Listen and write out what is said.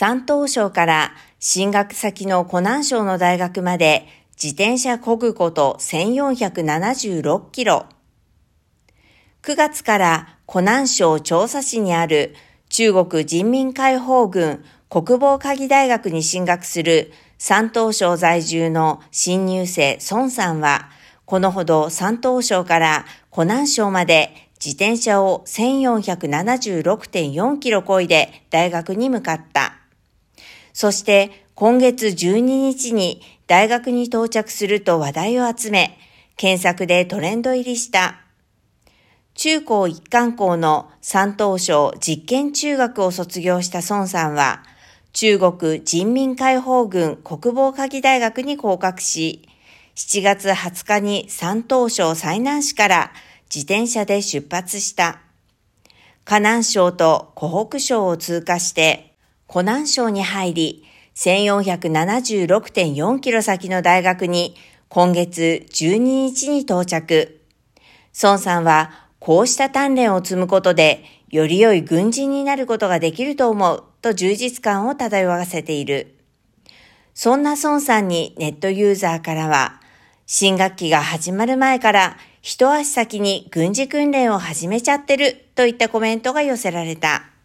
山東省から進学先の湖南省の大学まで自転車こぐこと1476キロ。9月から湖南省調査市にある中国人民解放軍国防科技大学に進学する山東省在住の新入生孫さんは、このほど山東省から湖南省まで自転車を1476.4キロ漕いで大学に向かった。そして今月12日に大学に到着すると話題を集め、検索でトレンド入りした。中高一貫校の山東省実験中学を卒業した孫さんは、中国人民解放軍国防科技大学に合格し、7月20日に山東省最南市から自転車で出発した。河南省と湖北省を通過して、湖南省に入り、1476.4キロ先の大学に今月12日に到着。孫さんはこうした鍛錬を積むことでより良い軍人になることができると思うと充実感を漂わせている。そんな孫さんにネットユーザーからは、新学期が始まる前から一足先に軍事訓練を始めちゃってるといったコメントが寄せられた。